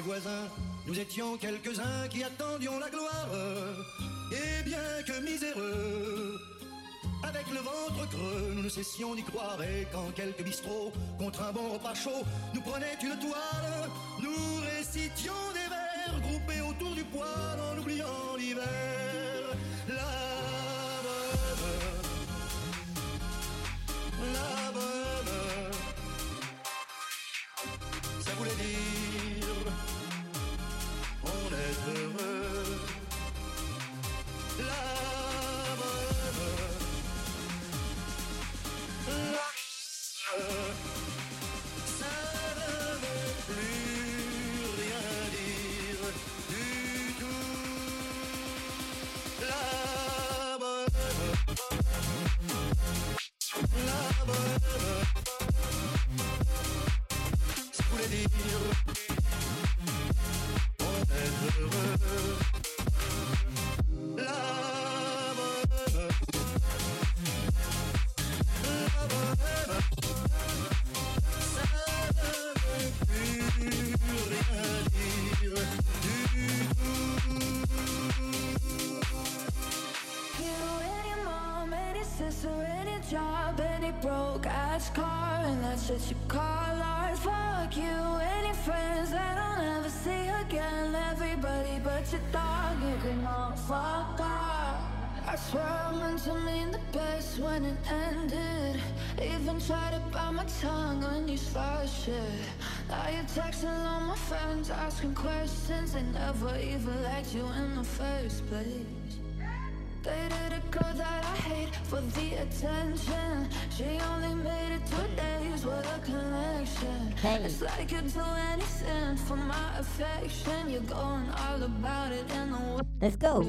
Voisins, nous étions quelques-uns qui attendions la gloire. Et bien que miséreux, avec le ventre creux, nous ne cessions d'y croire. Et quand quelques bistrots, contre un bon repas chaud, nous prenaient une toile, nous récitions des vers groupés autour du poêle en oubliant l'hiver. You can all fuck off. I swear I meant to mean the best when it ended. Even tried to bite my tongue when you started shit. Now you're texting all my friends, asking questions. They never even liked you in the first place. Dated a girl that I hate for the attention. She only made it two days with a connection. Hey. It's like you'd do anything for my affection. You're going all about it in the. Let's go.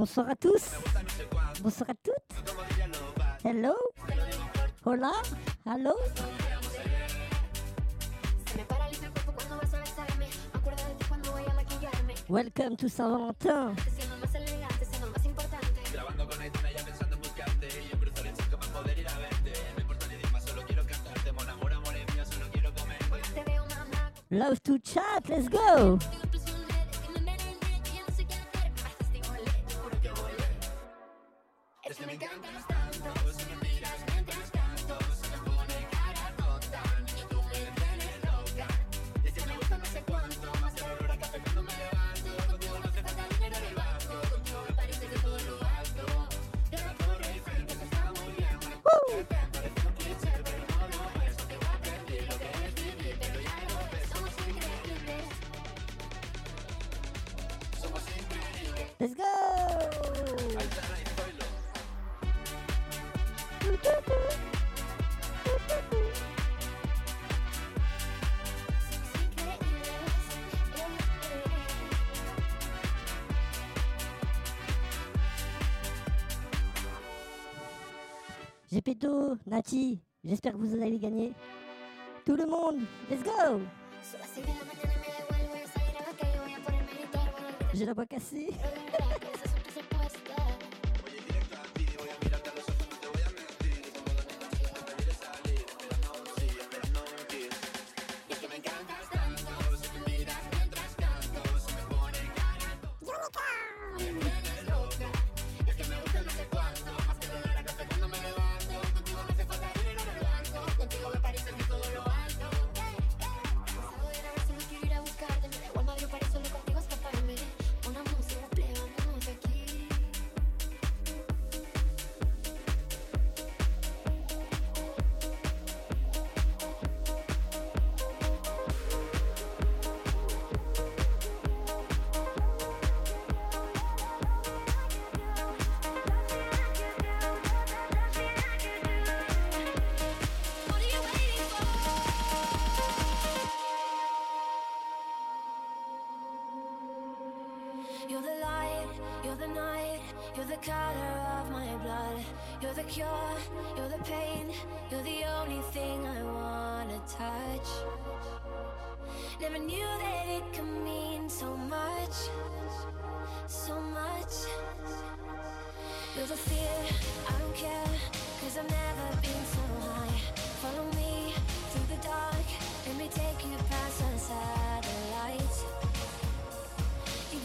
Bonsoir à tous. Bonsoir à toutes. Hello. Hola. Hello. Welcome to Saint-Valentin. Love to chat. Let's go. Gepetto, Nati, j'espère que vous allez gagner. Tout le monde, let's go. Son las seis de You're the light, you're the night, you're the color of my blood. You're the cure, you're the pain, you're the only thing I wanna touch. Never knew that it could mean so much, so much. You're the fear, I don't care, cause I've never been so high. Follow me through the dark, let me take you past the satellites.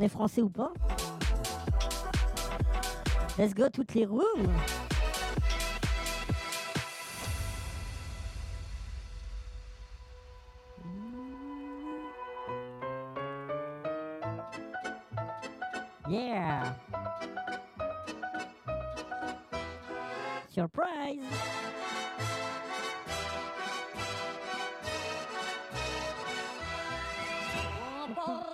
On est français ou pas Let's go toutes les rooms. Yeah. Surprise.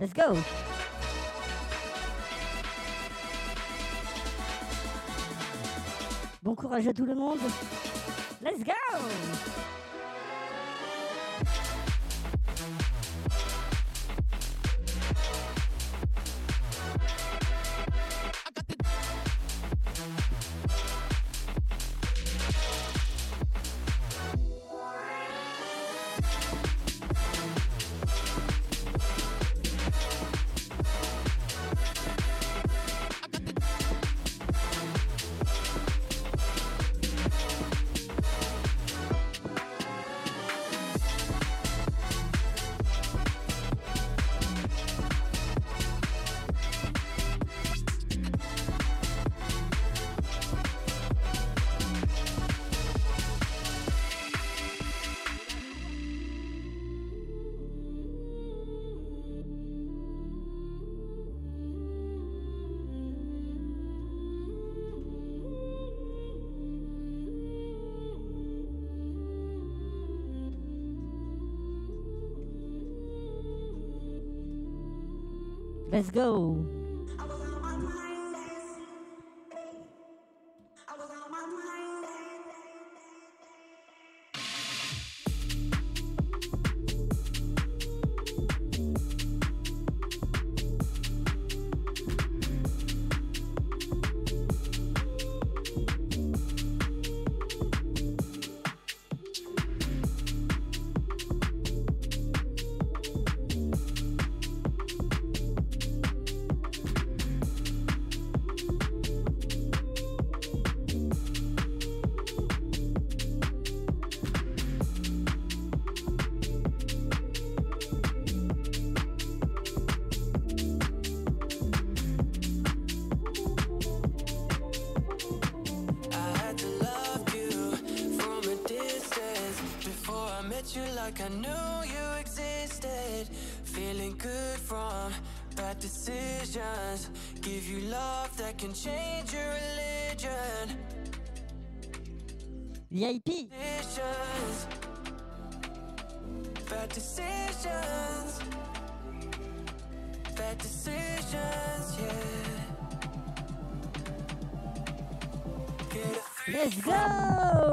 Let's go. Bon courage à tout le monde. Let's go Let's go. VIP. Bad decisions. Bad decisions, yeah. Let's go!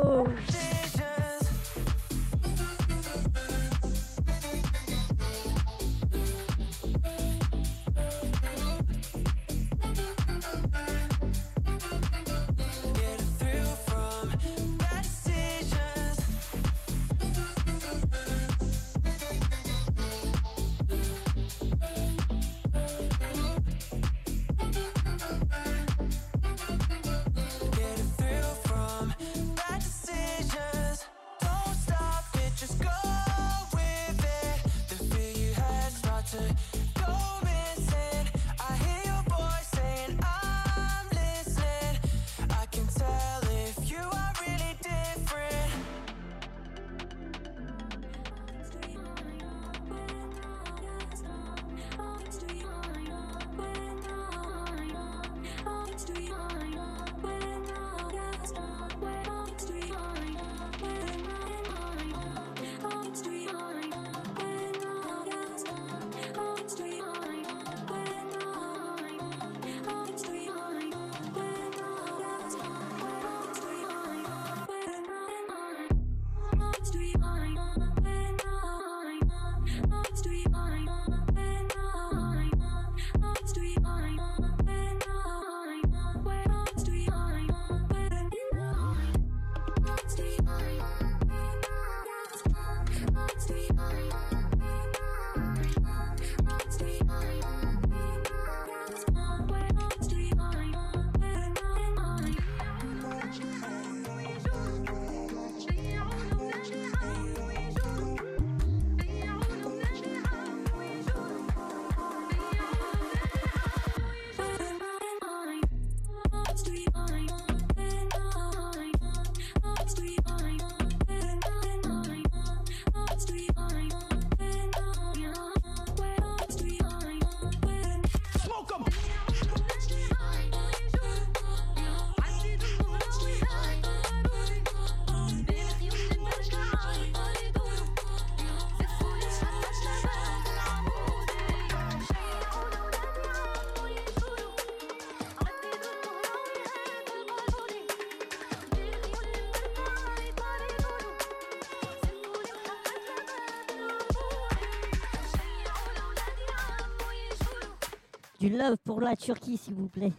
Pour la Turquie, s'il vous plaît.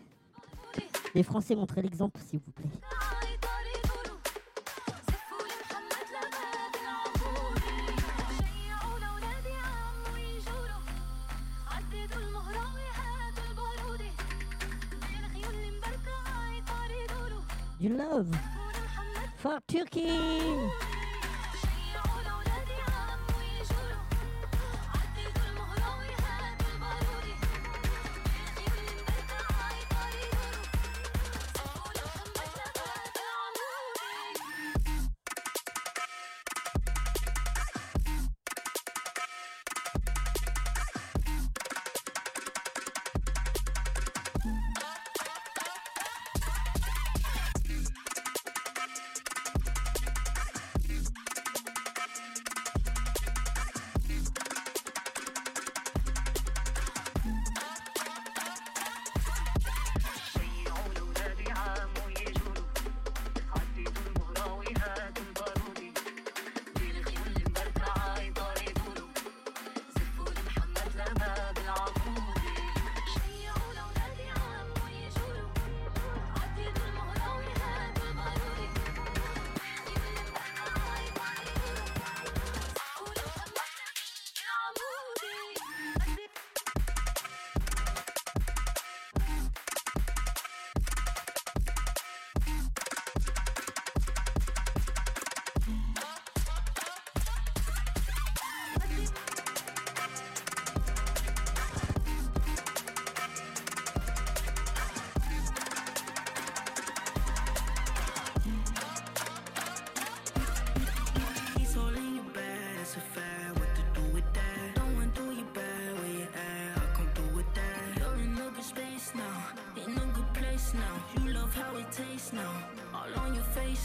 Les Français, montrez l'exemple, s'il vous plaît. Du love for Turkey.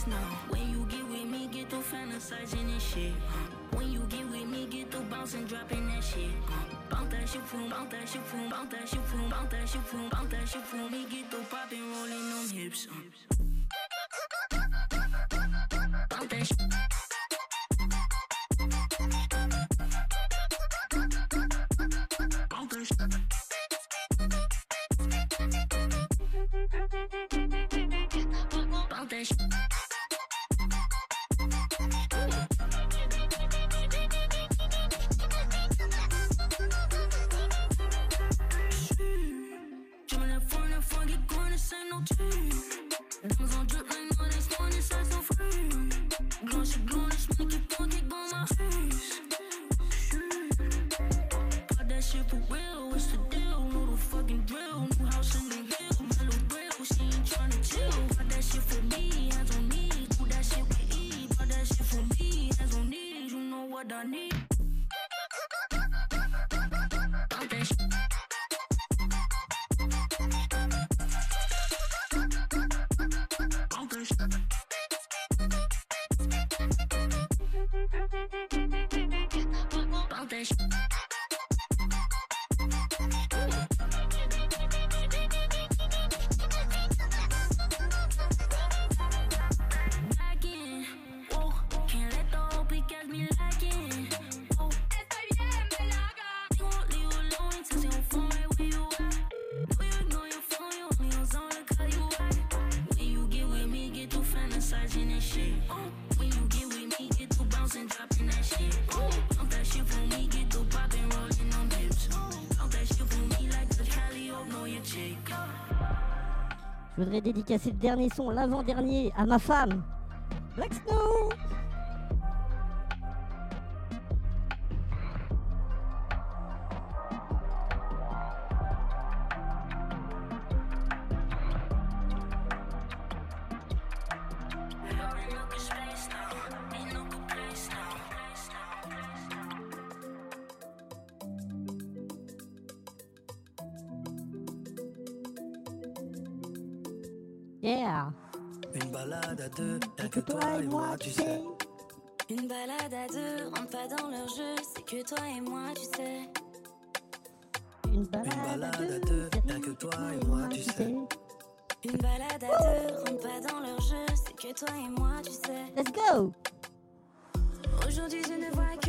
Now. When you get with me, get to fantasizing and shit. uh. When you get with me, get to bouncing, dropping that shit. uh. Bounce that shit from, bounce that shit from, bounce that shit from, bounce that shit from, bounce that shit from. Me get to popping, rolling them hips. uh. Je voudrais dédicacer le dernier son, l'avant-dernier, à ma femme. Black Yeah Une balade à deux, rien Que toi et moi, tu sais. Une balade à deux, rentre pas dans leur jeu, c'est que toi et moi, tu sais. Une balade, balade à deux, rien que toi et moi, tu sais. Une balade à deux, rentre pas dans leur jeu, c'est que toi et moi, tu sais. Let's go Aujourd'hui, je ne vois que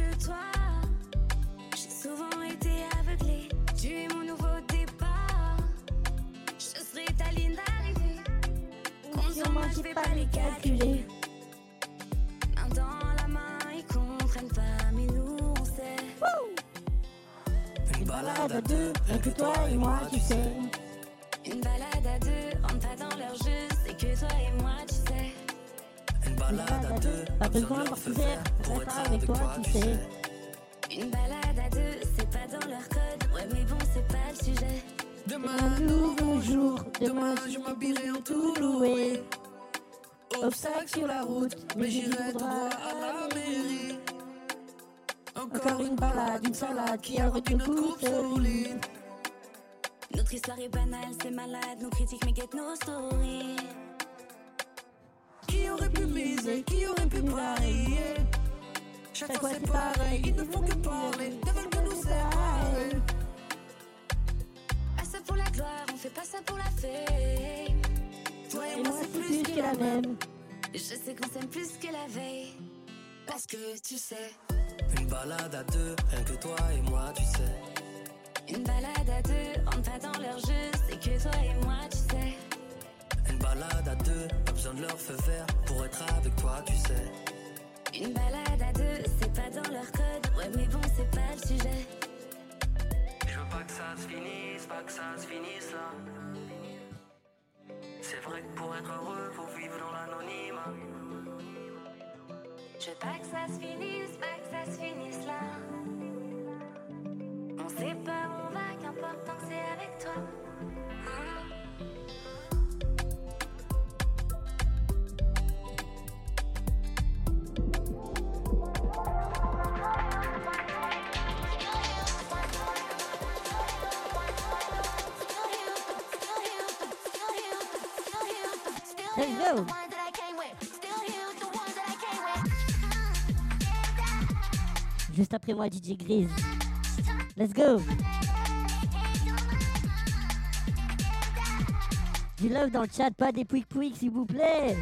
j'ai pas les calculé. Main dans la main, ils comprennent pas, mais nous on sait. Une balade à deux, rien que toi et moi, tu sais. Une balade à deux, rentre pas dans leur jeu, c'est que toi et moi, tu sais. Une balade à deux, Pas besoin de feu vert pour être avec toi, tu sais. Une balade à deux, c'est pas dans leur code, ouais, mais bon, c'est pas le sujet. Un nouveau jour, demain je m'habillerai en tout loué. Obstacle sur la route, mais j'irai droit à la mairie. Encore une balade, une salade qui a retenu notre folie. Notre histoire est banale, c'est malade, nos critiques mais guettent nos stories. Qui aurait pu miser, qui aurait pu parier? Chaque fois c'est pareil, ils ne font que parler, ne veulent que nous séparer. Pas ça pour la gloire, on fait pas ça pour la fame. Toi et moi c'est plus que la même. Je sais qu'on s'aime plus que la veille. Parce que tu sais, Une balade à deux, rien que toi et moi, tu sais. une balade à deux, rentre pas dans leur jeu, c'est que toi et moi, tu sais. Une balade à deux, pas besoin de leur feu vert pour être avec toi, tu sais. Une balade à deux, c'est pas dans leur code, ouais, mais bon, c'est pas le sujet. Je veux pas que ça se finisse, pas que ça se finisse là. C'est vrai que pour être heureux, faut vivre dans l'anonymat. Je veux pas que ça se finisse, pas que ça se finisse là. On sait pas où on va, qu'importe tant que c'est avec toi. Go. Juste après moi, DJ Grise. Let's go. Du love dans le chat, pas des pouic pouic s'il vous plaît.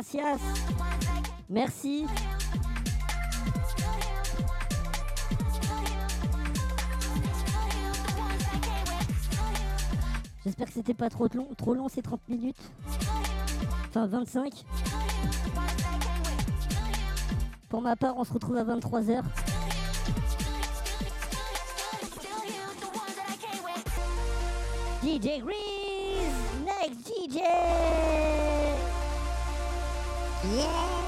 Gracias. Merci. J'espère que c'était pas trop long, trop long ces 30 minutes. Enfin 25. Pour ma part, on se retrouve à 23h. DJ Grease, next DJ. Yeah.